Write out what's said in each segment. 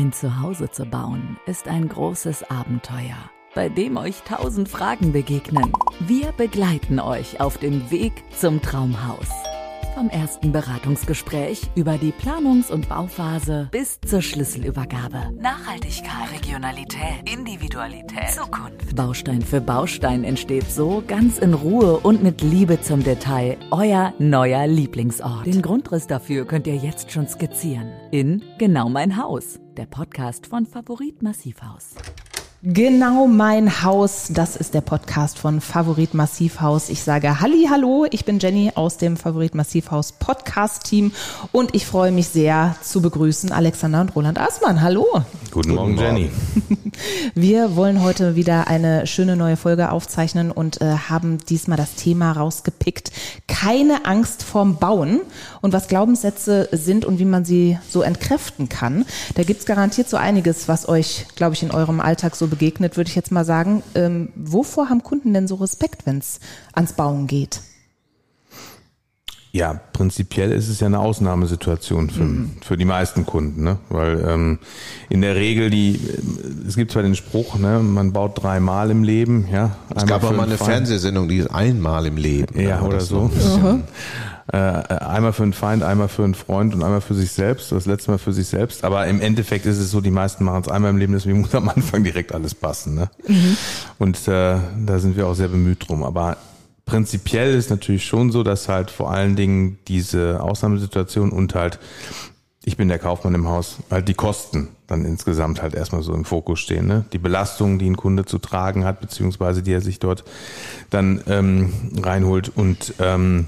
Ein Zuhause zu bauen ist ein großes Abenteuer, bei dem euch tausend Fragen begegnen. Wir begleiten euch auf dem Weg zum Traumhaus. Vom ersten Beratungsgespräch über die Planungs- und Bauphase bis zur Schlüsselübergabe. Nachhaltigkeit, Regionalität, Individualität, Zukunft. Baustein für Baustein entsteht so ganz in Ruhe und mit Liebe zum Detail euer neuer Lieblingsort. Den Grundriss dafür könnt ihr jetzt schon skizzieren. In Genau mein Haus, der Podcast von Favorit Massivhaus. Genau mein Haus, das ist der Podcast von Favorit Massivhaus. Ich sage Halli, hallo, ich bin Jenny aus dem Favorit Massivhaus Podcast Team und ich freue mich sehr zu begrüßen Alexander und Roland Aßmann. Hallo. Guten Morgen, Jenny. Wir wollen heute wieder eine schöne neue Folge aufzeichnen und äh, haben diesmal das Thema rausgepickt. Keine Angst vorm Bauen und was Glaubenssätze sind und wie man sie so entkräften kann. Da gibt's garantiert so einiges, was euch, glaube ich, in eurem Alltag so begegnet, würde ich jetzt mal sagen. Ähm, wovor haben Kunden denn so Respekt, wenn es ans Bauen geht? Ja, prinzipiell ist es ja eine Ausnahmesituation für, mhm. für die meisten Kunden, ne? weil ähm, in der Regel die, es gibt zwar den Spruch, ne, man baut dreimal im Leben, ja. Es gab auch mal eine. Fernsehsendung, die ist einmal im Leben. Ja, oder so. Mhm. Äh, einmal für einen Feind, einmal für einen Freund und einmal für sich selbst, das letzte Mal für sich selbst. Aber im Endeffekt ist es so, die meisten machen es einmal im Leben, deswegen muss am Anfang direkt alles passen. Ne? Mhm. Und äh, da sind wir auch sehr bemüht drum. Aber prinzipiell ist natürlich schon so, dass halt vor allen Dingen diese Ausnahmesituation und halt ich bin der Kaufmann im Haus, halt die Kosten dann insgesamt halt erstmal so im Fokus stehen. Ne? Die Belastungen, die ein Kunde zu tragen hat, beziehungsweise die er sich dort dann ähm, reinholt und ähm,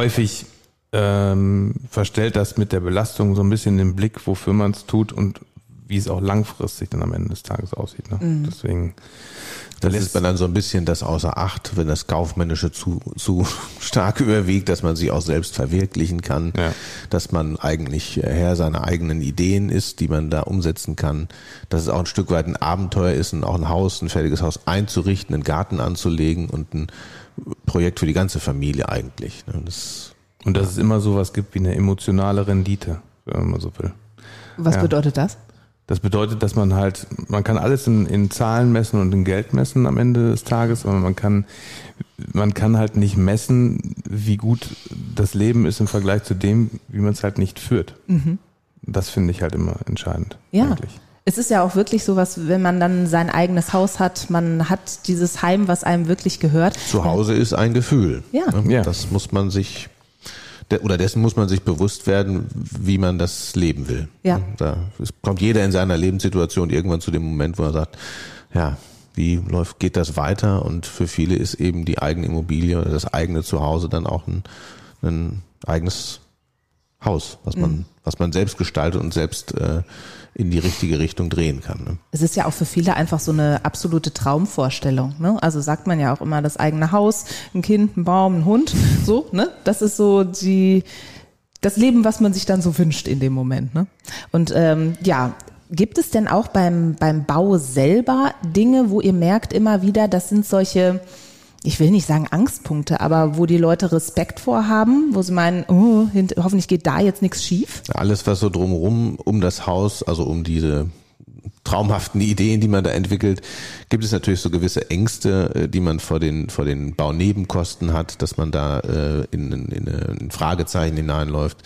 häufig ähm, verstellt das mit der Belastung so ein bisschen den Blick, wofür man es tut und wie es auch langfristig dann am Ende des Tages aussieht. Ne? Mhm. Deswegen das lässt man dann so ein bisschen das außer Acht, wenn das Kaufmännische zu, zu stark überwiegt, dass man sich auch selbst verwirklichen kann, ja. dass man eigentlich Herr seiner eigenen Ideen ist, die man da umsetzen kann, dass es auch ein Stück weit ein Abenteuer ist, und auch ein Haus, ein fertiges Haus einzurichten, einen Garten anzulegen und ein Projekt für die ganze Familie eigentlich. Ne? Das, und dass ja. es immer sowas gibt wie eine emotionale Rendite, wenn man so will. Was ja. bedeutet das? Das bedeutet, dass man halt, man kann alles in, in Zahlen messen und in Geld messen am Ende des Tages, aber man kann, man kann halt nicht messen, wie gut das Leben ist im Vergleich zu dem, wie man es halt nicht führt. Mhm. Das finde ich halt immer entscheidend. Ja. Eigentlich. Es ist ja auch wirklich so was, wenn man dann sein eigenes Haus hat, man hat dieses Heim, was einem wirklich gehört. Zu Hause ist ein Gefühl. Ja. ja. Das muss man sich oder dessen muss man sich bewusst werden, wie man das leben will. Ja. Da kommt jeder in seiner Lebenssituation irgendwann zu dem Moment, wo er sagt, ja, wie läuft, geht das weiter? Und für viele ist eben die eigene Immobilie oder das eigene Zuhause dann auch ein, ein eigenes Haus, was man, mhm. was man selbst gestaltet und selbst äh, in die richtige Richtung drehen kann. Ne? Es ist ja auch für viele einfach so eine absolute Traumvorstellung. Ne? Also sagt man ja auch immer das eigene Haus, ein Kind, ein Baum, ein Hund. So, ne? Das ist so die das Leben, was man sich dann so wünscht in dem Moment. Ne? Und ähm, ja, gibt es denn auch beim beim Bau selber Dinge, wo ihr merkt immer wieder, das sind solche ich will nicht sagen Angstpunkte, aber wo die Leute Respekt vorhaben, wo sie meinen, oh, hoffentlich geht da jetzt nichts schief. Alles, was so drumherum um das Haus, also um diese traumhaften Ideen, die man da entwickelt, gibt es natürlich so gewisse Ängste, äh, die man vor den vor den Baunebenkosten hat, dass man da äh, in, in, in ein Fragezeichen hineinläuft.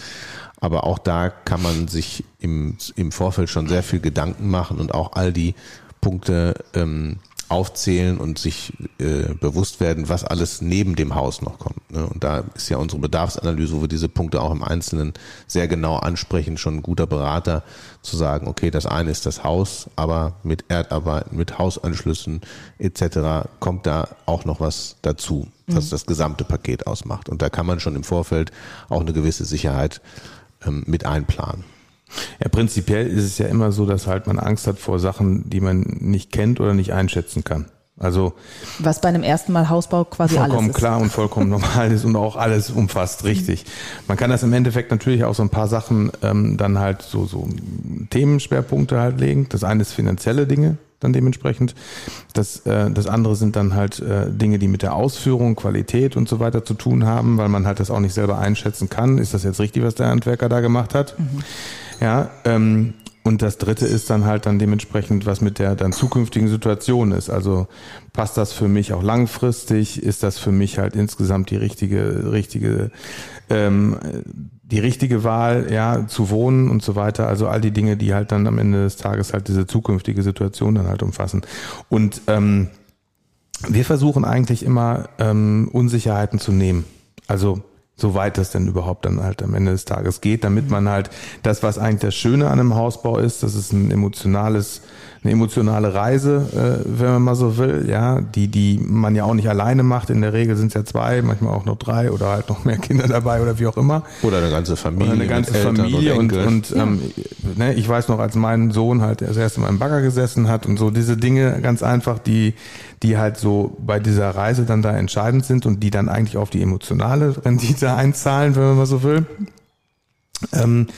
Aber auch da kann man sich im, im Vorfeld schon sehr viel Gedanken machen und auch all die Punkte ähm, aufzählen und sich äh, bewusst werden, was alles neben dem Haus noch kommt. Ne? Und da ist ja unsere Bedarfsanalyse, wo wir diese Punkte auch im Einzelnen sehr genau ansprechen, schon ein guter Berater zu sagen, okay, das eine ist das Haus, aber mit Erdarbeiten, mit Hausanschlüssen etc. kommt da auch noch was dazu, was mhm. das gesamte Paket ausmacht. Und da kann man schon im Vorfeld auch eine gewisse Sicherheit ähm, mit einplanen. Ja, prinzipiell ist es ja immer so, dass halt man Angst hat vor Sachen, die man nicht kennt oder nicht einschätzen kann. Also was bei einem ersten Mal Hausbau quasi vollkommen alles ist. klar und vollkommen normal ist und auch alles umfasst, richtig. Man kann das im Endeffekt natürlich auch so ein paar Sachen ähm, dann halt so so Themenschwerpunkte halt legen. Das eine ist finanzielle Dinge, dann dementsprechend. Das, äh, das andere sind dann halt äh, Dinge, die mit der Ausführung, Qualität und so weiter zu tun haben, weil man halt das auch nicht selber einschätzen kann. Ist das jetzt richtig, was der Handwerker da gemacht hat? Mhm. Ja, ähm, und das dritte ist dann halt dann dementsprechend, was mit der dann zukünftigen Situation ist. Also passt das für mich auch langfristig? Ist das für mich halt insgesamt die richtige, richtige, ähm, die richtige Wahl, ja, zu wohnen und so weiter. Also all die Dinge, die halt dann am Ende des Tages halt diese zukünftige Situation dann halt umfassen. Und ähm, wir versuchen eigentlich immer ähm, Unsicherheiten zu nehmen. Also soweit das denn überhaupt dann halt am Ende des Tages geht, damit man halt das, was eigentlich das Schöne an einem Hausbau ist, das ist ein emotionales eine emotionale Reise, äh, wenn man mal so will, ja, die, die man ja auch nicht alleine macht. In der Regel sind es ja zwei, manchmal auch noch drei oder halt noch mehr Kinder dabei oder wie auch immer. Oder eine ganze Familie. Oder eine ganze Familie und, und, und ja. ähm, ne, ich weiß noch, als mein Sohn halt das erste Mal im Bagger gesessen hat und so diese Dinge ganz einfach, die, die halt so bei dieser Reise dann da entscheidend sind und die dann eigentlich auf die emotionale Rendite einzahlen, wenn man mal so will. Ähm,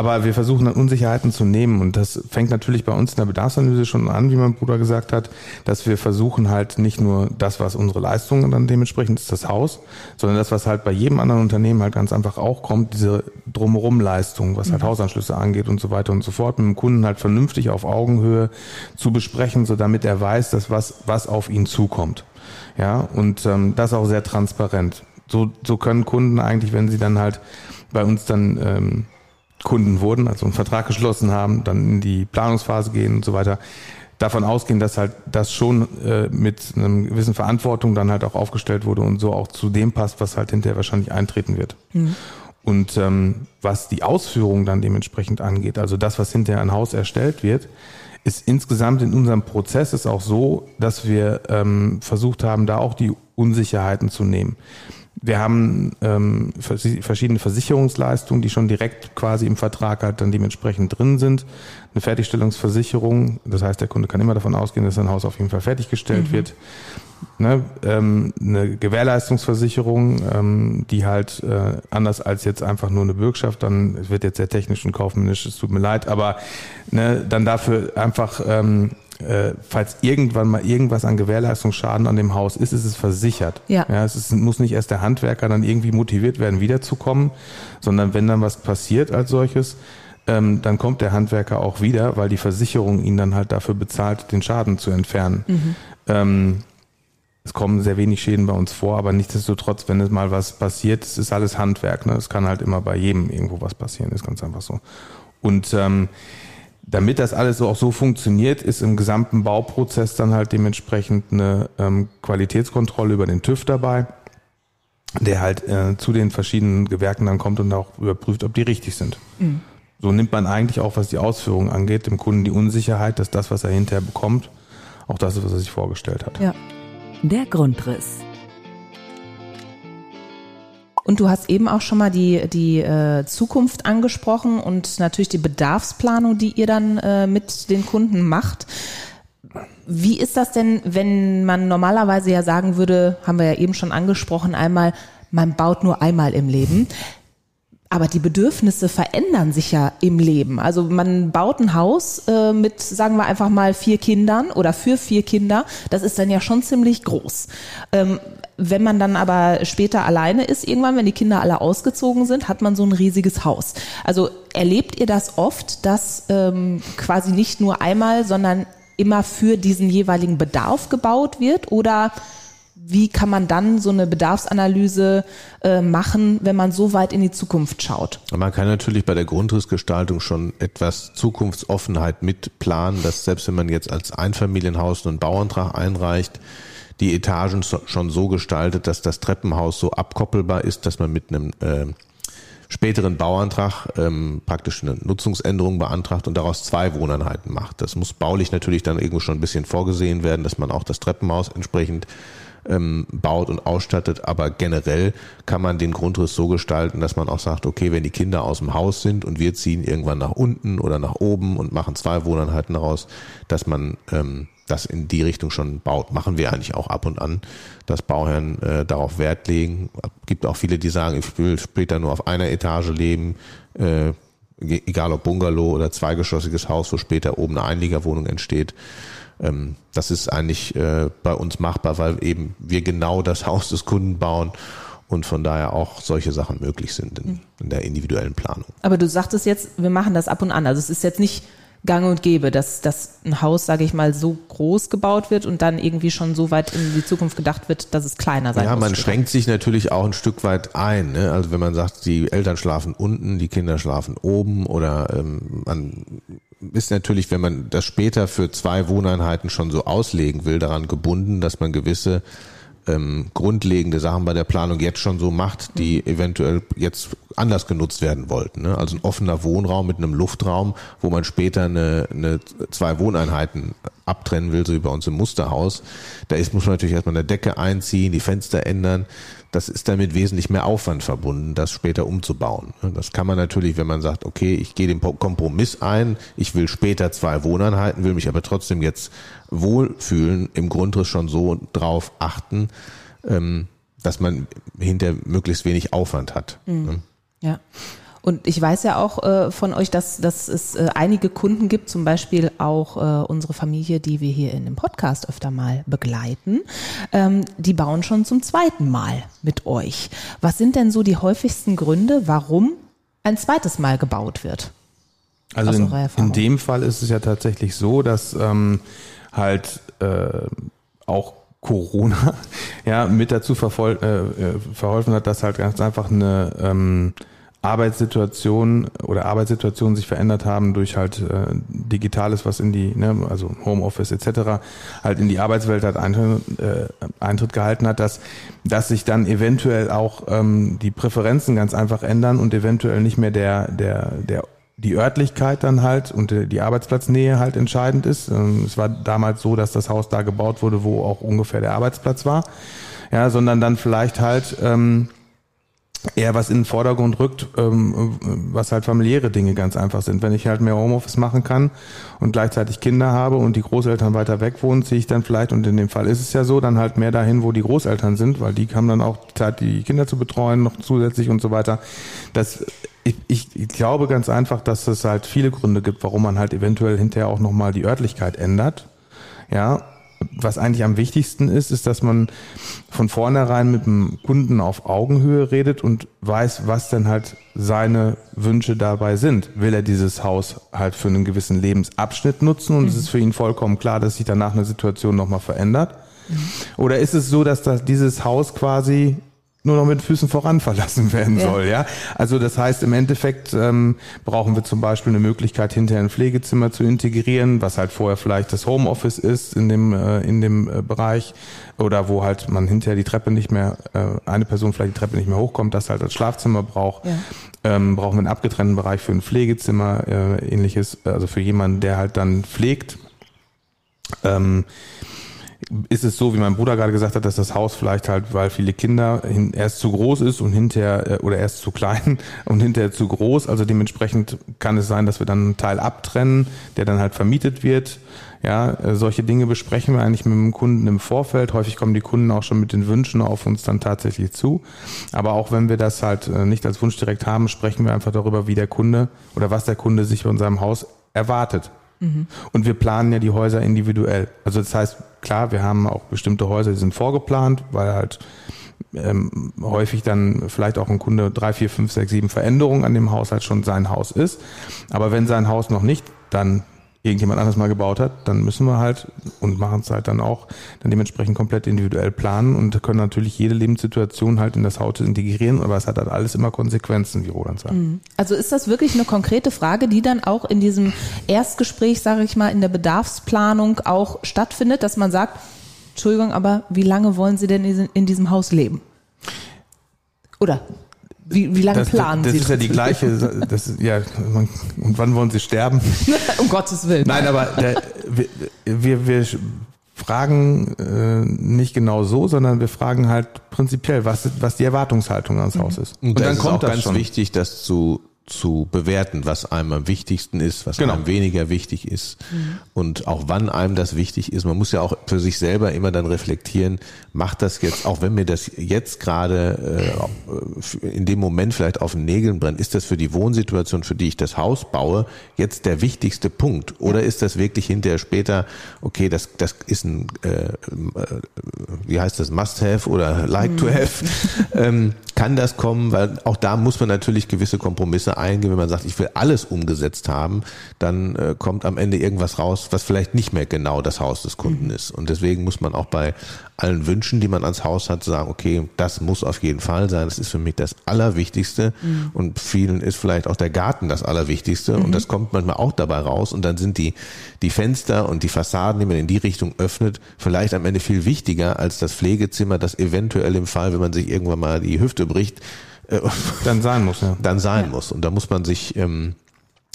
aber wir versuchen dann Unsicherheiten zu nehmen und das fängt natürlich bei uns in der Bedarfsanalyse schon an, wie mein Bruder gesagt hat, dass wir versuchen halt nicht nur das, was unsere Leistungen dann dementsprechend ist, das Haus, sondern das, was halt bei jedem anderen Unternehmen halt ganz einfach auch kommt, diese drumherum Leistung, was halt mhm. Hausanschlüsse angeht und so weiter und so fort, mit dem Kunden halt vernünftig auf Augenhöhe zu besprechen, so damit er weiß, dass was, was auf ihn zukommt. Ja, und ähm, das auch sehr transparent. So, so können Kunden eigentlich, wenn sie dann halt bei uns dann ähm, Kunden wurden, also einen Vertrag geschlossen haben, dann in die Planungsphase gehen und so weiter, davon ausgehen, dass halt das schon äh, mit einer gewissen Verantwortung dann halt auch aufgestellt wurde und so auch zu dem passt, was halt hinterher wahrscheinlich eintreten wird. Mhm. Und ähm, was die Ausführung dann dementsprechend angeht, also das, was hinterher ein Haus erstellt wird, ist insgesamt in unserem Prozess ist auch so, dass wir ähm, versucht haben, da auch die Unsicherheiten zu nehmen. Wir haben ähm, verschiedene Versicherungsleistungen, die schon direkt quasi im Vertrag halt dann dementsprechend drin sind. Eine Fertigstellungsversicherung, das heißt, der Kunde kann immer davon ausgehen, dass sein Haus auf jeden Fall fertiggestellt mhm. wird. Ne, ähm, eine Gewährleistungsversicherung, ähm, die halt äh, anders als jetzt einfach nur eine Bürgschaft, dann wird jetzt sehr technisch und kaufmännisch, es tut mir leid, aber ne, dann dafür einfach ähm, äh, falls irgendwann mal irgendwas an Gewährleistungsschaden an dem Haus ist, ist es versichert. Ja. ja es ist, muss nicht erst der Handwerker dann irgendwie motiviert werden, wiederzukommen, sondern wenn dann was passiert als solches, ähm, dann kommt der Handwerker auch wieder, weil die Versicherung ihn dann halt dafür bezahlt, den Schaden zu entfernen. Mhm. Ähm, es kommen sehr wenig Schäden bei uns vor, aber nichtsdestotrotz, wenn es mal was passiert, es ist alles Handwerk. Ne? Es kann halt immer bei jedem irgendwo was passieren, ist ganz einfach so. Und ähm, damit das alles so auch so funktioniert, ist im gesamten Bauprozess dann halt dementsprechend eine ähm, Qualitätskontrolle über den TÜV dabei, der halt äh, zu den verschiedenen Gewerken dann kommt und auch überprüft, ob die richtig sind. Mhm. So nimmt man eigentlich auch, was die Ausführung angeht, dem Kunden die Unsicherheit, dass das, was er hinterher bekommt, auch das ist, was er sich vorgestellt hat. Ja. Der Grundriss. Und du hast eben auch schon mal die, die äh, Zukunft angesprochen und natürlich die Bedarfsplanung, die ihr dann äh, mit den Kunden macht. Wie ist das denn, wenn man normalerweise ja sagen würde, haben wir ja eben schon angesprochen, einmal, man baut nur einmal im Leben. Aber die Bedürfnisse verändern sich ja im Leben. Also man baut ein Haus äh, mit, sagen wir einfach mal, vier Kindern oder für vier Kinder. Das ist dann ja schon ziemlich groß. Ähm, wenn man dann aber später alleine ist, irgendwann, wenn die Kinder alle ausgezogen sind, hat man so ein riesiges Haus. Also erlebt ihr das oft, dass ähm, quasi nicht nur einmal, sondern immer für diesen jeweiligen Bedarf gebaut wird? Oder wie kann man dann so eine Bedarfsanalyse äh, machen, wenn man so weit in die Zukunft schaut? Man kann natürlich bei der Grundrissgestaltung schon etwas Zukunftsoffenheit mitplanen, dass selbst wenn man jetzt als Einfamilienhaus einen Bauantrag einreicht, die Etagen schon so gestaltet, dass das Treppenhaus so abkoppelbar ist, dass man mit einem äh, späteren Bauantrag ähm, praktisch eine Nutzungsänderung beantragt und daraus zwei Wohneinheiten macht. Das muss baulich natürlich dann irgendwo schon ein bisschen vorgesehen werden, dass man auch das Treppenhaus entsprechend ähm, baut und ausstattet, aber generell kann man den Grundriss so gestalten, dass man auch sagt, okay, wenn die Kinder aus dem Haus sind und wir ziehen irgendwann nach unten oder nach oben und machen zwei Wohneinheiten daraus, dass man ähm, das in die Richtung schon baut. Machen wir eigentlich auch ab und an, dass Bauherren äh, darauf Wert legen. Gibt auch viele, die sagen, ich will später nur auf einer Etage leben, äh, egal ob Bungalow oder zweigeschossiges Haus, wo später oben eine Einliegerwohnung entsteht. Ähm, das ist eigentlich äh, bei uns machbar, weil eben wir genau das Haus des Kunden bauen und von daher auch solche Sachen möglich sind in, in der individuellen Planung. Aber du sagtest jetzt, wir machen das ab und an. Also es ist jetzt nicht gang und gäbe, dass, dass ein Haus, sage ich mal, so groß gebaut wird und dann irgendwie schon so weit in die Zukunft gedacht wird, dass es kleiner sein Ja, muss. man schränkt sich natürlich auch ein Stück weit ein. Ne? Also wenn man sagt, die Eltern schlafen unten, die Kinder schlafen oben oder ähm, man ist natürlich, wenn man das später für zwei Wohneinheiten schon so auslegen will, daran gebunden, dass man gewisse ähm, grundlegende Sachen bei der Planung jetzt schon so macht, die eventuell jetzt anders genutzt werden wollten. Ne? Also ein offener Wohnraum mit einem Luftraum, wo man später eine, eine zwei Wohneinheiten abtrennen will, so wie bei uns im Musterhaus. Da ist, muss man natürlich erstmal eine Decke einziehen, die Fenster ändern. Das ist damit wesentlich mehr Aufwand verbunden, das später umzubauen. Das kann man natürlich, wenn man sagt, okay, ich gehe den Kompromiss ein, ich will später zwei Wohneinheiten, will mich aber trotzdem jetzt wohlfühlen, im Grundriss schon so drauf achten, ähm, dass man hinter möglichst wenig Aufwand hat. Ne? Ja. Und ich weiß ja auch äh, von euch, dass, dass es äh, einige Kunden gibt, zum Beispiel auch äh, unsere Familie, die wir hier in dem Podcast öfter mal begleiten, ähm, die bauen schon zum zweiten Mal mit euch. Was sind denn so die häufigsten Gründe, warum ein zweites Mal gebaut wird? Also in, in dem Fall ist es ja tatsächlich so, dass ähm, halt äh, auch Corona ja mit dazu verfol äh, äh, verholfen hat, dass halt ganz einfach eine ähm, Arbeitssituation oder Arbeitssituationen sich verändert haben durch halt äh, Digitales, was in die, ne, also Homeoffice etc., halt in die Arbeitswelt halt Eintritt, äh, Eintritt gehalten hat, dass, dass sich dann eventuell auch ähm, die Präferenzen ganz einfach ändern und eventuell nicht mehr der, der, der die Örtlichkeit dann halt und die Arbeitsplatznähe halt entscheidend ist. Ähm, Es war damals so, dass das Haus da gebaut wurde, wo auch ungefähr der Arbeitsplatz war. Ja, sondern dann vielleicht halt ähm, eher was in den Vordergrund rückt, ähm, was halt familiäre Dinge ganz einfach sind. Wenn ich halt mehr Homeoffice machen kann und gleichzeitig Kinder habe und die Großeltern weiter weg wohnen, ziehe ich dann vielleicht, und in dem Fall ist es ja so, dann halt mehr dahin, wo die Großeltern sind, weil die haben dann auch die Zeit, die Kinder zu betreuen, noch zusätzlich und so weiter. Das, ich, ich, ich glaube ganz einfach, dass es halt viele Gründe gibt, warum man halt eventuell hinterher auch nochmal die Örtlichkeit ändert. Ja, was eigentlich am wichtigsten ist, ist, dass man von vornherein mit dem Kunden auf Augenhöhe redet und weiß, was denn halt seine Wünsche dabei sind. Will er dieses Haus halt für einen gewissen Lebensabschnitt nutzen und es ist für ihn vollkommen klar, dass sich danach eine Situation nochmal verändert? Oder ist es so, dass das, dieses Haus quasi nur noch mit Füßen voran verlassen werden Ja. soll, ja? Also das heißt, im Endeffekt ähm, brauchen wir zum Beispiel eine Möglichkeit, hinterher ein Pflegezimmer zu integrieren, was halt vorher vielleicht das Homeoffice ist in dem äh, in dem äh, Bereich oder wo halt man hinterher die Treppe nicht mehr äh, eine Person vielleicht die Treppe nicht mehr hochkommt, das halt als Schlafzimmer braucht. Ja. Ähm, brauchen wir einen abgetrennten Bereich für ein Pflegezimmer, äh, ähnliches, also für jemanden, der halt dann pflegt. Ähm, ist es so, wie mein Bruder gerade gesagt hat, dass das Haus vielleicht halt, weil viele Kinder hin, erst zu groß ist und hinterher äh, oder erst zu klein und hinterher zu groß. Also dementsprechend kann es sein, dass wir dann einen Teil abtrennen, der dann halt vermietet wird. Ja, äh, solche Dinge besprechen wir eigentlich mit dem Kunden im Vorfeld. Häufig kommen die Kunden auch schon mit den Wünschen auf uns dann tatsächlich zu. Aber auch wenn wir das halt äh, nicht als Wunsch direkt haben, sprechen wir einfach darüber, wie der Kunde oder was der Kunde sich von seinem Haus erwartet. Und wir planen ja die Häuser individuell. Also das heißt, klar, wir haben auch bestimmte Häuser, die sind vorgeplant, weil halt ähm, häufig dann vielleicht auch ein Kunde drei, vier, fünf, sechs, sieben Veränderungen an dem Haus halt schon sein Haus ist. Aber wenn sein Haus noch nicht dann irgendjemand anderes mal gebaut hat, dann müssen wir halt und machen es halt dann auch dann dementsprechend komplett individuell planen und können natürlich jede Lebenssituation halt in das Haus integrieren, aber es hat halt alles immer Konsequenzen, wie Roland sagt. Also ist das wirklich eine konkrete Frage, die dann auch in diesem Erstgespräch, sage ich mal, in der Bedarfsplanung auch stattfindet, dass man sagt, Entschuldigung, aber wie lange wollen Sie denn in diesem Haus leben? Oder wie, wie lange Das, planen das Sie? ist ja die gleiche, das ist, ja, man, und wann wollen Sie sterben? um Gottes Willen. Nein, aber der, wir, wir, wir fragen äh, nicht genau so, sondern wir fragen halt prinzipiell, was, was die Erwartungshaltung ans Haus ist. Und, Und, da dann ist es kommt auch das ganz schon. wichtig, das zu, zu bewerten, was einem am wichtigsten ist, was Genau. einem weniger wichtig ist und auch wann einem das wichtig ist. Man muss ja auch für sich selber immer dann reflektieren, macht das jetzt, auch wenn mir das jetzt gerade äh, in dem Moment vielleicht auf den Nägeln brennt, ist das für die Wohnsituation, für die ich das Haus baue, jetzt der wichtigste Punkt? Oder ist das wirklich hinterher später, okay, das, das ist ein, äh, äh, wie heißt das, Must-Have oder Like-to-Have? ähm, kann das kommen, weil auch da muss man natürlich gewisse Kompromisse eingehen. Wenn man sagt, ich will alles umgesetzt haben, dann äh, kommt am Ende irgendwas raus, was vielleicht nicht mehr genau das Haus des Kunden ist. Und deswegen muss man auch bei allen Wünschen, die man ans Haus hat, sagen, okay, das muss auf jeden Fall sein. Das ist für mich das Allerwichtigste. Und vielen ist vielleicht auch der Garten das Allerwichtigste. Und das kommt manchmal auch dabei raus. Und dann sind die, die Fenster und die Fassaden, die man in die Richtung öffnet, vielleicht am Ende viel wichtiger als das Pflegezimmer, das eventuell im Fall, wenn man sich irgendwann mal die Hüfte bricht, äh, Dann sein muss, ja. dann sein muss. Und da muss man sich, ähm,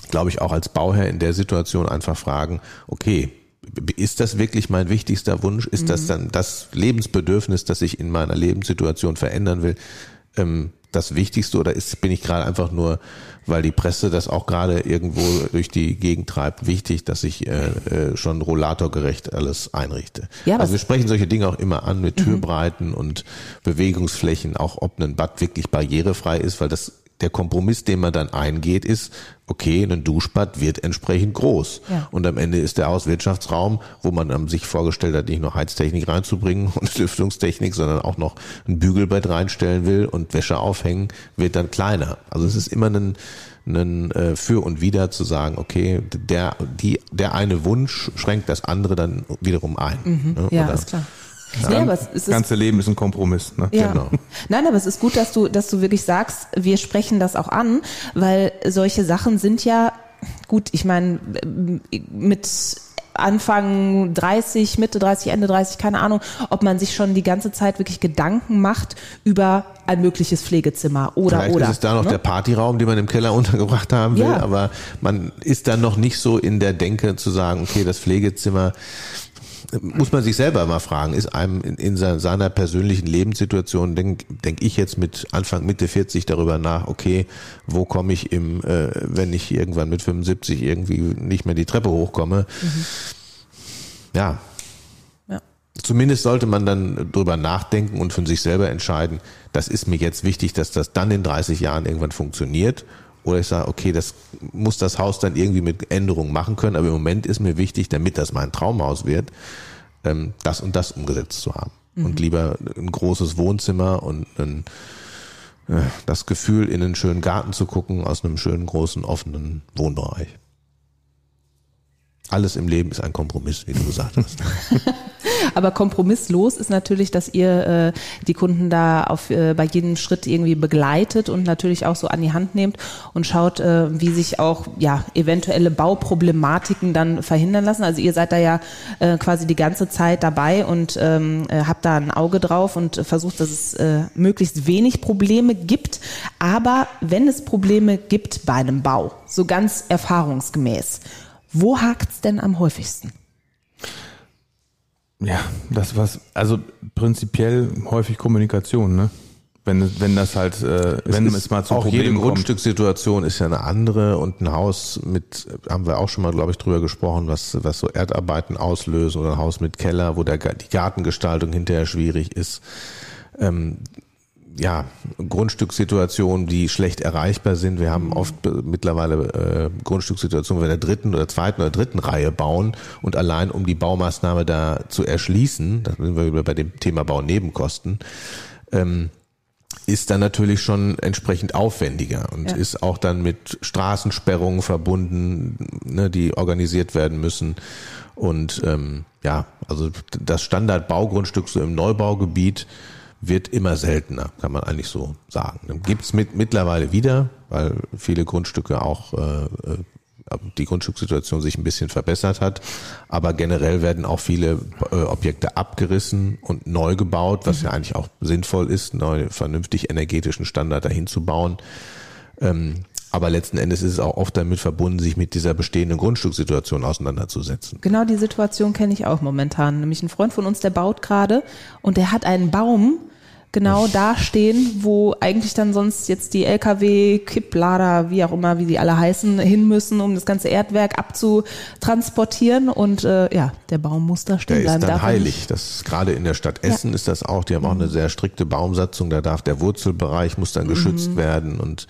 glaube ich, auch als Bauherr in der Situation einfach fragen, okay, ist das wirklich mein wichtigster Wunsch? Ist das dann das Lebensbedürfnis, das ich in meiner Lebenssituation verändern will, ähm, das Wichtigste oder ist, bin ich gerade einfach nur, weil die Presse das auch gerade irgendwo durch die Gegend treibt, wichtig, dass ich äh, äh, schon rollatorgerecht alles einrichte? Ja, also wir sprechen solche Dinge auch immer an mit Türbreiten und Bewegungsflächen, auch ob ein Bad wirklich barrierefrei ist, weil das der Kompromiss, den man dann eingeht, ist, okay, ein Duschbad wird entsprechend groß. Ja. Und am Ende ist der Hauswirtschaftsraum, wo man ähm, sich vorgestellt hat, nicht nur Heiztechnik reinzubringen und Lüftungstechnik, sondern auch noch ein Bügelbett reinstellen will und Wäsche aufhängen, wird dann kleiner. Also es ist immer ein, ein äh, Für und Wider zu sagen, okay, der, die, der eine Wunsch schränkt das andere dann wiederum ein. ne? Ja, Oder- ist klar. Nee, aber es, es Das ist ganze Leben ist ein Kompromiss. Ne? Ja. Genau. Nein, aber es ist gut, dass du, dass du wirklich sagst, wir sprechen das auch an, weil solche Sachen sind ja gut. Ich meine, mit Anfang 30, Mitte 30, Ende 30, keine Ahnung, ob man sich schon die ganze Zeit wirklich Gedanken macht über ein mögliches Pflegezimmer oder Vielleicht oder. ist es da noch ne? der Partyraum, den man im Keller untergebracht haben will, Ja. aber man ist dann noch nicht so in der Denke zu sagen, okay, das Pflegezimmer muss man sich selber mal fragen, ist einem in, in se- seiner persönlichen Lebenssituation, denke denk ich jetzt mit Anfang, Mitte 40 darüber nach, okay, wo komme ich im, äh, wenn ich irgendwann mit 75 irgendwie nicht mehr die Treppe hochkomme. Ja, Ja. Zumindest sollte man dann drüber nachdenken und für sich selber entscheiden, das ist mir jetzt wichtig, dass das dann in 30 Jahren irgendwann funktioniert. Oder ich sage, okay, das muss das Haus dann irgendwie mit Änderungen machen können, aber im Moment ist mir wichtig, damit das mein Traumhaus wird, ähm, das und das umgesetzt zu haben. Und lieber ein großes Wohnzimmer und ein, äh, das Gefühl, in einen schönen Garten zu gucken aus einem schönen, großen, offenen Wohnbereich. Alles im Leben ist ein Kompromiss, wie du gesagt hast. Aber kompromisslos ist natürlich, dass ihr äh, die Kunden da auf äh, bei jedem Schritt irgendwie begleitet und natürlich auch so an die Hand nehmt und schaut, äh, wie sich auch ja eventuelle Bauproblematiken dann verhindern lassen. Also ihr seid da ja äh, quasi die ganze Zeit dabei und ähm, äh, habt da ein Auge drauf und versucht, dass es äh, möglichst wenig Probleme gibt. Aber wenn es Probleme gibt bei einem Bau, so ganz erfahrungsgemäß, wo hakt's denn am häufigsten? Ja, das was, also prinzipiell häufig Kommunikation, ne? Wenn, wenn das halt, äh, wenn es, mal zu auch jede Problemen kommt. Grundstückssituation ist ja eine andere und ein Haus mit, haben wir auch schon mal, glaube ich, drüber gesprochen, was, was so Erdarbeiten auslösen oder ein Haus mit Keller, wo der, die Gartengestaltung hinterher schwierig ist. Ähm, ja, Grundstückssituationen, die schlecht erreichbar sind. Wir haben oft be- mittlerweile äh, Grundstückssituationen, wo wir in der dritten oder zweiten oder dritten Reihe bauen und allein um die Baumaßnahme da zu erschließen, da sind wir wieder bei dem Thema Baunebenkosten, ähm, ist dann natürlich schon entsprechend aufwendiger und Ja. ist auch dann mit Straßensperrungen verbunden, ne, die organisiert werden müssen. Und ähm, ja, also das Standardbaugrundstück so im Neubaugebiet wird immer seltener, kann man eigentlich so sagen. Gibt's mit, mittlerweile wieder, weil viele Grundstücke auch äh, äh, die Grundstückssituation sich ein bisschen verbessert hat. Aber generell werden auch viele äh, Objekte abgerissen und neu gebaut, was ja eigentlich auch sinnvoll ist, neu vernünftig energetischen Standard dahin zu bauen. Ähm, aber letzten Endes ist es auch oft damit verbunden, sich mit dieser bestehenden Grundstückssituation auseinanderzusetzen. Genau die Situation kenne ich auch momentan. Nämlich ein Freund von uns, der baut gerade und der hat einen Baum genau da stehen, wo eigentlich dann sonst jetzt die LKW, Kipplader, wie auch immer, wie sie alle heißen, hin müssen, um das ganze Erdwerk abzutransportieren. Und äh, ja, der Baum muss da stehen Der bleiben. ist dann darf heilig. Das gerade in der Stadt Essen ist das auch. Die haben auch eine sehr strikte Baumsatzung. Da darf der Wurzelbereich muss dann geschützt werden und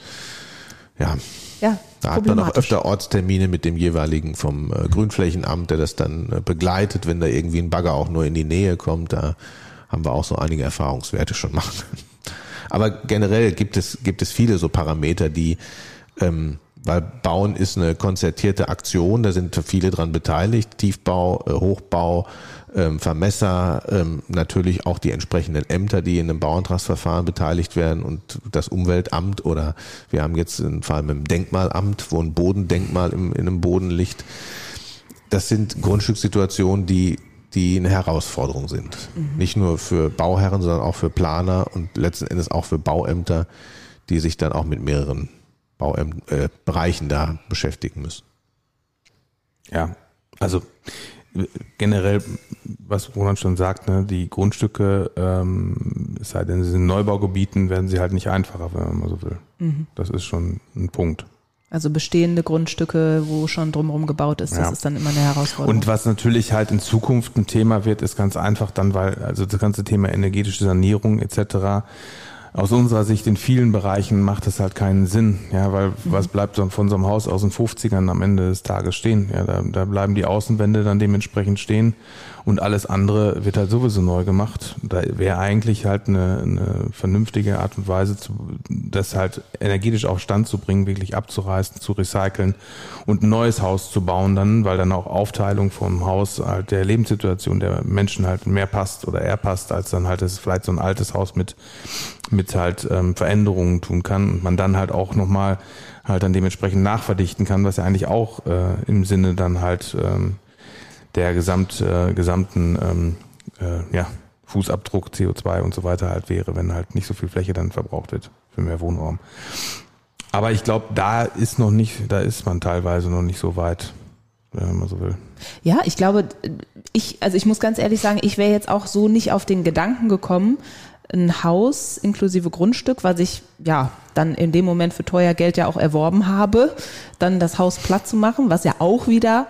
ja, Ja, da hat man auch öfter Ortstermine mit dem jeweiligen vom äh, Grünflächenamt, der das dann äh, begleitet, wenn da irgendwie ein Bagger auch nur in die Nähe kommt. Da haben wir auch so einige Erfahrungswerte schon machen. Aber generell gibt es, gibt es viele so Parameter, die, ähm, weil Bauen ist eine konzertierte Aktion, da sind viele dran beteiligt, Tiefbau, äh, Hochbau, ähm, Vermesser, ähm, natürlich auch die entsprechenden Ämter, die in einem Bauantragsverfahren beteiligt werden und das Umweltamt oder wir haben jetzt einen Fall mit dem Denkmalamt, wo ein Bodendenkmal im, in einem Boden liegt. Das sind Grundstückssituationen, die, die eine Herausforderung sind. Nicht nur für Bauherren, sondern auch für Planer und letzten Endes auch für Bauämter, die sich dann auch mit mehreren Bauäm äh, Bereichen da beschäftigen müssen. Ja, also generell, was Roland schon sagt, ne, die Grundstücke, ähm, es sei denn, sie sind in Neubaugebieten, werden sie halt nicht einfacher, wenn man mal so will. Das ist schon ein Punkt. Also bestehende Grundstücke, wo schon drumherum gebaut ist, das Ja. ist dann immer eine Herausforderung. Und was natürlich halt in Zukunft ein Thema wird, ist ganz einfach dann, weil also das ganze Thema energetische Sanierung etc. Aus unserer Sicht in vielen Bereichen macht es halt keinen Sinn, ja, weil was bleibt von so einem Haus aus den 50ern am Ende des Tages stehen? Ja, da, da bleiben die Außenwände dann dementsprechend stehen und alles andere wird halt sowieso neu gemacht. Da wäre eigentlich halt eine, eine vernünftige Art und Weise, zu, das halt energetisch auf Stand zu bringen, wirklich abzureißen, zu recyceln und ein neues Haus zu bauen dann, weil dann auch Aufteilung vom Haus halt der Lebenssituation der Menschen halt mehr passt oder eher passt, als dann halt es vielleicht so ein altes Haus mit mit halt ähm, Veränderungen tun kann und man dann halt auch nochmal halt dann dementsprechend nachverdichten kann, was ja eigentlich auch äh, im Sinne dann halt ähm, der Gesamt, äh, gesamten ähm, äh, ja, Fußabdruck, CO2 und so weiter halt wäre, wenn halt nicht so viel Fläche dann verbraucht wird für mehr Wohnraum. Aber ich glaube, da ist noch nicht, da ist man teilweise noch nicht so weit, wenn man so will. Ja, ich glaube, ich, also ich muss ganz ehrlich sagen, ich wäre jetzt auch so nicht auf den Gedanken gekommen, ein Haus inklusive Grundstück, was ich ja dann in dem Moment für teuer Geld ja auch erworben habe, dann das Haus platt zu machen, was ja auch wieder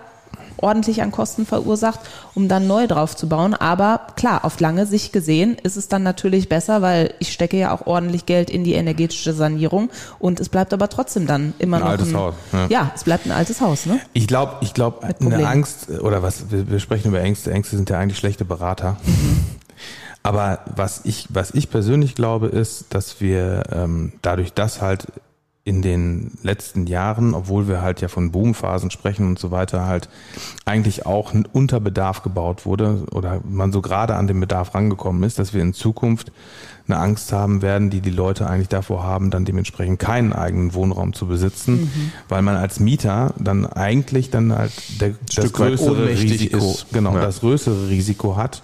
ordentlich an Kosten verursacht, um dann neu drauf zu bauen. Aber klar, auf lange Sicht gesehen ist es dann natürlich besser, weil ich stecke ja auch ordentlich Geld in die energetische Sanierung und es bleibt aber trotzdem dann immer Ein noch altes ein, Haus, ja. Ja, es bleibt ein altes Haus, ne? Ich glaube, ich glaube, eine Angst oder was wir, wir sprechen über Ängste. Ängste sind ja eigentlich schlechte Berater. Aber was ich, was ich persönlich glaube, ist, dass wir ähm, dadurch, dass halt in den letzten Jahren, obwohl wir halt ja von Boomphasen sprechen und so weiter, halt eigentlich auch ein Unterbedarf gebaut wurde oder man so gerade an den Bedarf rangekommen ist, dass wir in Zukunft eine Angst haben werden, die die Leute eigentlich davor haben, dann dementsprechend keinen eigenen Wohnraum zu besitzen, weil man als Mieter dann eigentlich dann halt der, das größere Risiko, ist. genau, Ja. das größere Risiko hat,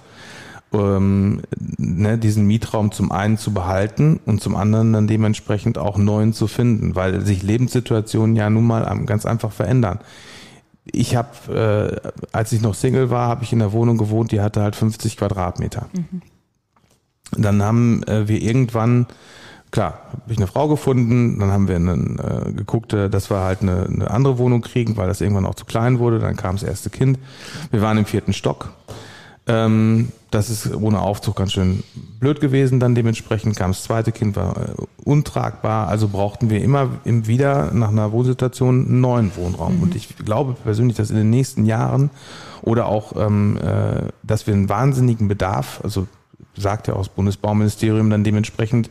ähm, ne, diesen Mietraum zum einen zu behalten und zum anderen dann dementsprechend auch neuen zu finden, weil sich Lebenssituationen ja nun mal ganz einfach verändern. Ich habe, äh, als ich noch Single war, habe ich in der Wohnung gewohnt, die hatte halt 50 Quadratmeter. Dann haben äh, wir irgendwann, klar, habe ich eine Frau gefunden, dann haben wir einen, äh, geguckt, äh, dass wir halt eine, eine andere Wohnung kriegen, weil das irgendwann auch zu klein wurde. Dann kam das erste Kind. Wir waren im vierten Stock. Ähm, das ist ohne Aufzug ganz schön blöd gewesen. Dann dementsprechend kam das zweite Kind, war äh, untragbar. Also brauchten wir immer im wieder nach einer Wohnsituation einen neuen Wohnraum. Und ich glaube persönlich, dass in den nächsten Jahren oder auch, ähm, äh, dass wir einen wahnsinnigen Bedarf, also sagt ja auch das Bundesbauministerium dann dementsprechend,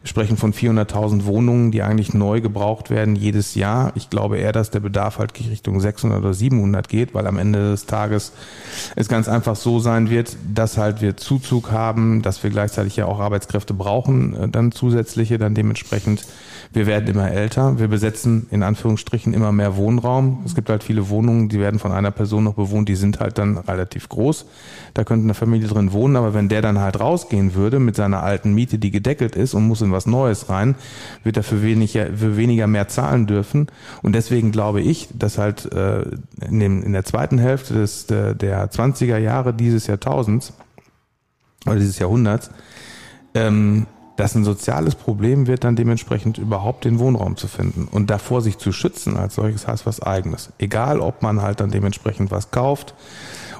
wir sprechen von 400.000 Wohnungen, die eigentlich neu gebraucht werden jedes Jahr. Ich glaube eher, dass der Bedarf halt Richtung 600 oder 700 geht, weil am Ende des Tages es ganz einfach so sein wird, dass halt wir Zuzug haben, dass wir gleichzeitig ja auch Arbeitskräfte brauchen, äh, dann zusätzliche, dann dementsprechend wir werden immer älter, wir besetzen in Anführungsstrichen immer mehr Wohnraum. Es gibt halt viele Wohnungen, die werden von einer Person noch bewohnt, die sind halt dann relativ groß. Da könnte eine Familie drin wohnen, aber wenn der dann halt rausgehen würde mit seiner alten Miete, die gedeckelt ist und muss in was Neues rein, wird er für weniger, für weniger mehr zahlen dürfen. Und deswegen glaube ich, dass halt äh, in, dem, in der zweiten Hälfte des, der, der 20er Jahre dieses Jahrtausends oder dieses Jahrhunderts ähm, dass ein soziales Problem wird, dann dementsprechend überhaupt den Wohnraum zu finden. Und davor sich zu schützen als solches heißt was eigenes. Egal, ob man halt dann dementsprechend was kauft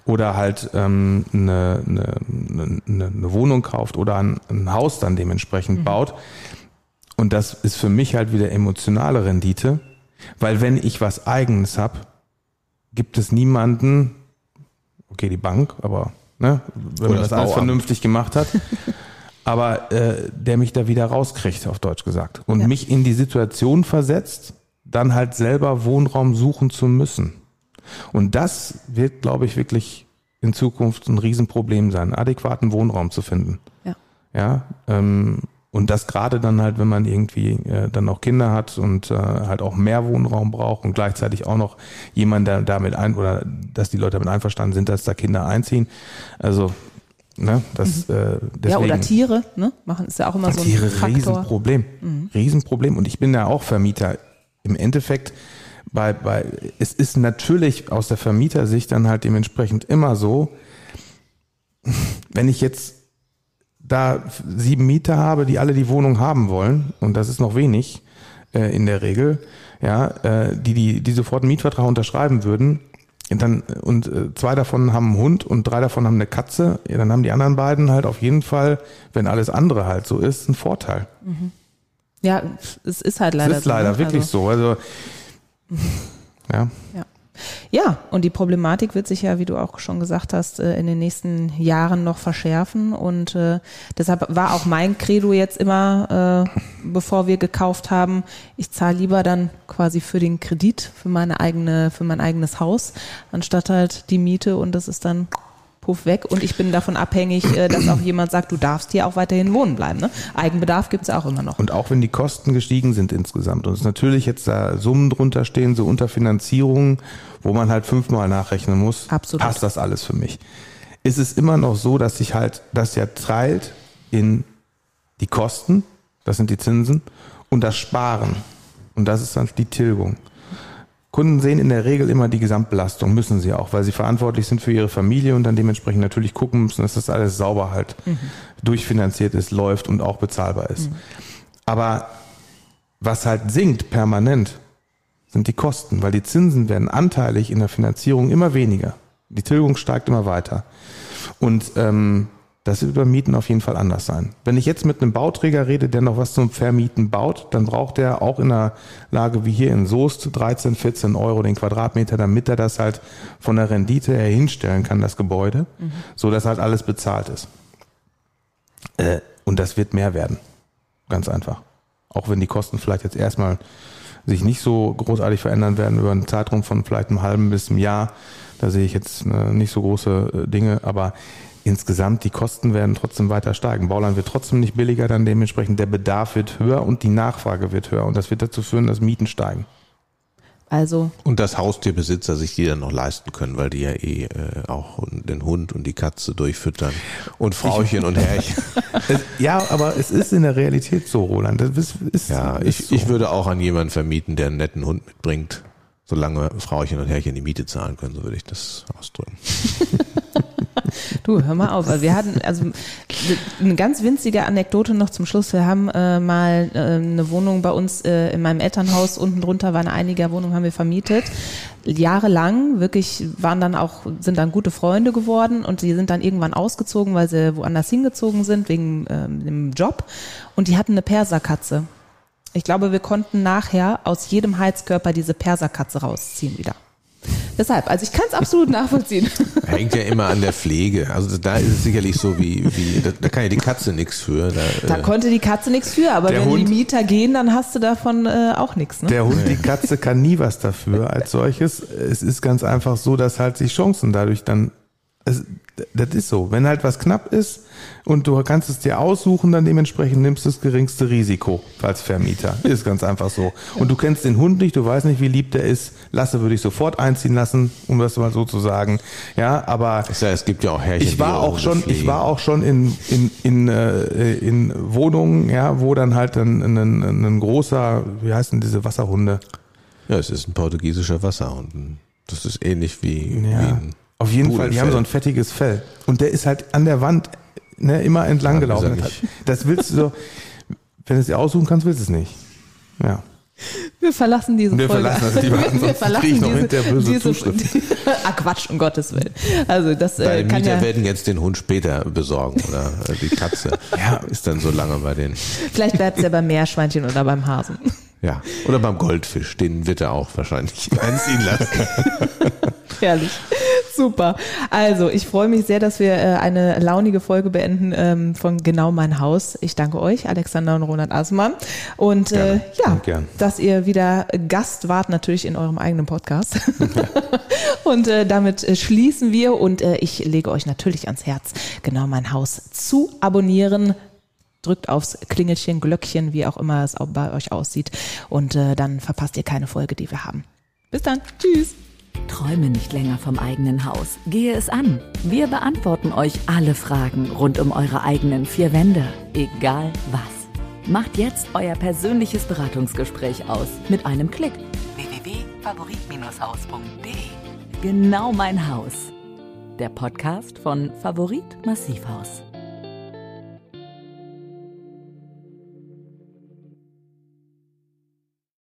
oder halt ähm, eine, eine, eine, eine Wohnung kauft oder ein, ein Haus dann dementsprechend mhm. baut. Und das ist für mich halt wieder emotionale Rendite, weil wenn ich was eigenes habe, gibt es niemanden, okay, die Bank, aber ne, wenn man das alles vernünftig gemacht hat, aber äh, der mich da wieder rauskriegt, auf Deutsch gesagt. Und ja. mich in die Situation versetzt, dann halt selber Wohnraum suchen zu müssen. Und das wird, glaube ich, wirklich in Zukunft ein Riesenproblem sein, adäquaten Wohnraum zu finden. Ja. Ja. Ähm, und das gerade dann halt, wenn man irgendwie äh, dann auch Kinder hat und äh, halt auch mehr Wohnraum braucht und gleichzeitig auch noch jemand, der damit ein oder dass die Leute damit einverstanden sind, dass da Kinder einziehen. Also Ne, das, mhm. äh, deswegen, ja, oder Tiere, ne? Machen ist ja auch immer so ein Tiere, Faktor. Riesenproblem. Mhm. Riesenproblem. Und ich bin ja auch Vermieter. Im Endeffekt, bei, bei, es ist natürlich aus der Vermietersicht dann halt dementsprechend immer so, wenn ich jetzt da sieben Mieter habe, die alle die Wohnung haben wollen, und das ist noch wenig äh, in der Regel, ja, äh, die, die, die sofort einen Mietvertrag unterschreiben würden, dann, und äh, zwei davon haben einen Hund und drei davon haben eine Katze, ja, dann haben die anderen beiden halt auf jeden Fall, wenn alles andere halt so ist, einen Vorteil. Mhm. Ja, es ist halt leider so. Es ist leider ne? wirklich also. so. Also, ja. ja. Ja, und die Problematik wird sich ja, wie du auch schon gesagt hast, äh, in den nächsten Jahren noch verschärfen. Und äh, deshalb war auch mein Credo jetzt immer, äh, bevor wir gekauft haben, ich zahle lieber dann quasi für den Kredit, für meine eigene, für mein eigenes Haus, anstatt halt die Miete und das ist dann puff weg und ich bin davon abhängig, äh, dass auch jemand sagt, du darfst hier auch weiterhin wohnen bleiben. Ne? Eigenbedarf gibt es auch immer noch. Und auch wenn die Kosten gestiegen sind insgesamt und es natürlich jetzt da Summen drunter stehen, so Unterfinanzierungen, wo man halt fünfmal nachrechnen muss, Absolut. passt das alles für mich. Ist es immer noch so, dass sich halt das ja teilt in die Kosten, das sind die Zinsen, und das Sparen. Und das ist dann die Tilgung. Kunden sehen in der Regel immer die Gesamtbelastung, müssen sie auch, weil sie verantwortlich sind für ihre Familie und dann dementsprechend natürlich gucken müssen, dass das alles sauber halt mhm. durchfinanziert ist, läuft und auch bezahlbar ist. Mhm. Aber was halt sinkt permanent, sind die Kosten, weil die Zinsen werden anteilig in der Finanzierung immer weniger. Die Tilgung steigt immer weiter. Und ähm, das wird beim Mieten auf jeden Fall anders sein. Wenn ich jetzt mit einem Bauträger rede, der noch was zum Vermieten baut, dann braucht er auch in einer Lage wie hier in Soest 13, 14 Euro den Quadratmeter, damit er das halt von der Rendite her hinstellen kann, das Gebäude, mhm. so dass halt alles bezahlt ist. Äh, und das wird mehr werden. Ganz einfach. Auch wenn die Kosten vielleicht jetzt erstmal sich nicht so großartig verändern werden über einen Zeitraum von vielleicht einem halben bis einem Jahr. Da sehe ich jetzt äh, nicht so große äh, Dinge, aber insgesamt die Kosten werden trotzdem weiter steigen. Bauland wird trotzdem nicht billiger, dann dementsprechend der Bedarf wird höher und die Nachfrage wird höher und das wird dazu führen, dass Mieten steigen. Also und dass Haustierbesitzer sich die dann noch leisten können, weil die ja eh äh, auch den Hund und die Katze durchfüttern und Frauchen und Herrchen. ja, aber es ist in der Realität so, Roland. Das ist, ist ja, ist ich, so. ich würde auch an jemanden vermieten, der einen netten Hund mitbringt, solange Frauchen und Herrchen die Miete zahlen können, so würde ich das ausdrücken. Du, hör mal auf. Also wir hatten, also eine ganz winzige Anekdote noch zum Schluss. Wir haben äh, mal äh, eine Wohnung bei uns äh, in meinem Elternhaus, unten drunter waren einige Wohnungen, haben wir vermietet. Jahrelang, wirklich waren dann auch, sind dann gute Freunde geworden und die sind dann irgendwann ausgezogen, weil sie woanders hingezogen sind, wegen ähm, dem Job. Und die hatten eine Perserkatze. Ich glaube, wir konnten nachher aus jedem Heizkörper diese Perserkatze rausziehen wieder. Deshalb, also ich kann es absolut nachvollziehen. Hängt ja immer an der Pflege. Also da ist es sicherlich so wie, wie da, da kann ja die Katze nichts für. Da, da äh, konnte die Katze nichts für, aber wenn Hund, die Mieter gehen, dann hast du davon äh, auch nichts. Ne? Der Hund, die Katze kann nie was dafür als solches. Es ist ganz einfach so, dass halt sich Chancen dadurch dann es, das ist so. Wenn halt was knapp ist und du kannst es dir aussuchen, dann dementsprechend nimmst du das geringste Risiko als Vermieter. Ist ganz einfach so. Und du kennst den Hund nicht, du weißt nicht, wie lieb der ist. Lasse würde ich sofort einziehen lassen, um das mal so zu sagen. Ja, aber ja, es gibt ja auch Herrchen, ich war auch schon, ich war auch schon in in in, äh, in Wohnungen, ja, wo dann halt ein, ein, ein, großer, wie heißen diese Wasserhunde? Ja, es ist ein portugiesischer Wasserhund. Das ist ähnlich wie, ja. wie ein auf jeden Fall, die haben so ein fettiges Fell. Und der ist halt an der Wand ne, immer entlang Ja, gelaufen. Das, willst du so, wenn du es dir aussuchen kannst, willst du es nicht. Ja. Wir verlassen diese Wir Folge. verlassen das lieber, wir ansonsten verlassen krieg ich noch diese, böse diese ah, Quatsch, um Gottes Willen. Also das äh, kann Mieter ja, werden jetzt den Hund später besorgen oder äh, die Katze. ja, ist dann so lange bei den. vielleicht bleibt es ja beim Meerschweinchen oder beim Hasen. Ja. Oder beim Goldfisch, den wird er auch wahrscheinlich einziehen lassen. Herrlich. Super. Also, ich freue mich sehr, dass wir äh, eine launige Folge beenden ähm, von Genau mein Haus. Ich danke euch, Alexander und Ronald Asmann. Und äh, Gerne. ja, Gern. dass ihr wieder Gast wart, natürlich in eurem eigenen Podcast. und äh, damit äh, schließen wir und äh, ich lege euch natürlich ans Herz, Genau mein Haus zu abonnieren. Drückt aufs Klingelchen, Glöckchen, wie auch immer es auch bei euch aussieht. Und äh, dann verpasst ihr keine Folge, die wir haben. Bis dann. Tschüss. Träume nicht länger vom eigenen Haus. Gehe es an. Wir beantworten euch alle Fragen rund um eure eigenen vier Wände. Egal was. Macht jetzt euer persönliches Beratungsgespräch aus mit einem Klick. www.favorit-haus.de Genau mein Haus. Der Podcast von Favorit Massivhaus.